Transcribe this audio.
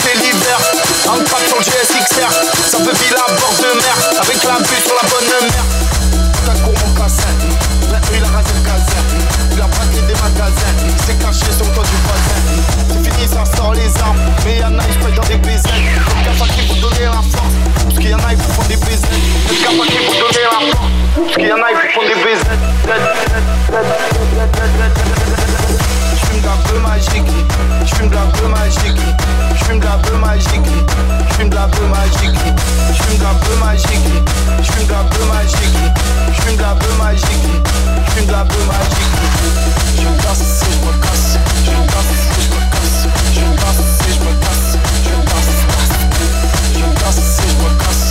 c'est l'hiver En pack sur le GSXR Ça peut filer à bord de mer Avec la vue sur la bonne mer Taco mon cassette La rue la rase le casin Il a des magasins C'est caché sur le toit du voisin C'est fini ça sort les armes Mais y'en a ils payent dans des baisers Le capa qui vous donner la force Parce qu'il y en a ils vous font des baisers Le capa qui vous donner la force Parce qu'il y en a ils vous font des baisers fume de la peu magique. Je fume de peu magique. Je fume de peu magique. Je fume de peu magique. Je fume de peu magique. Je fume de peu magique. Je fume de peu magique. Je fume de peu magique. Je me casse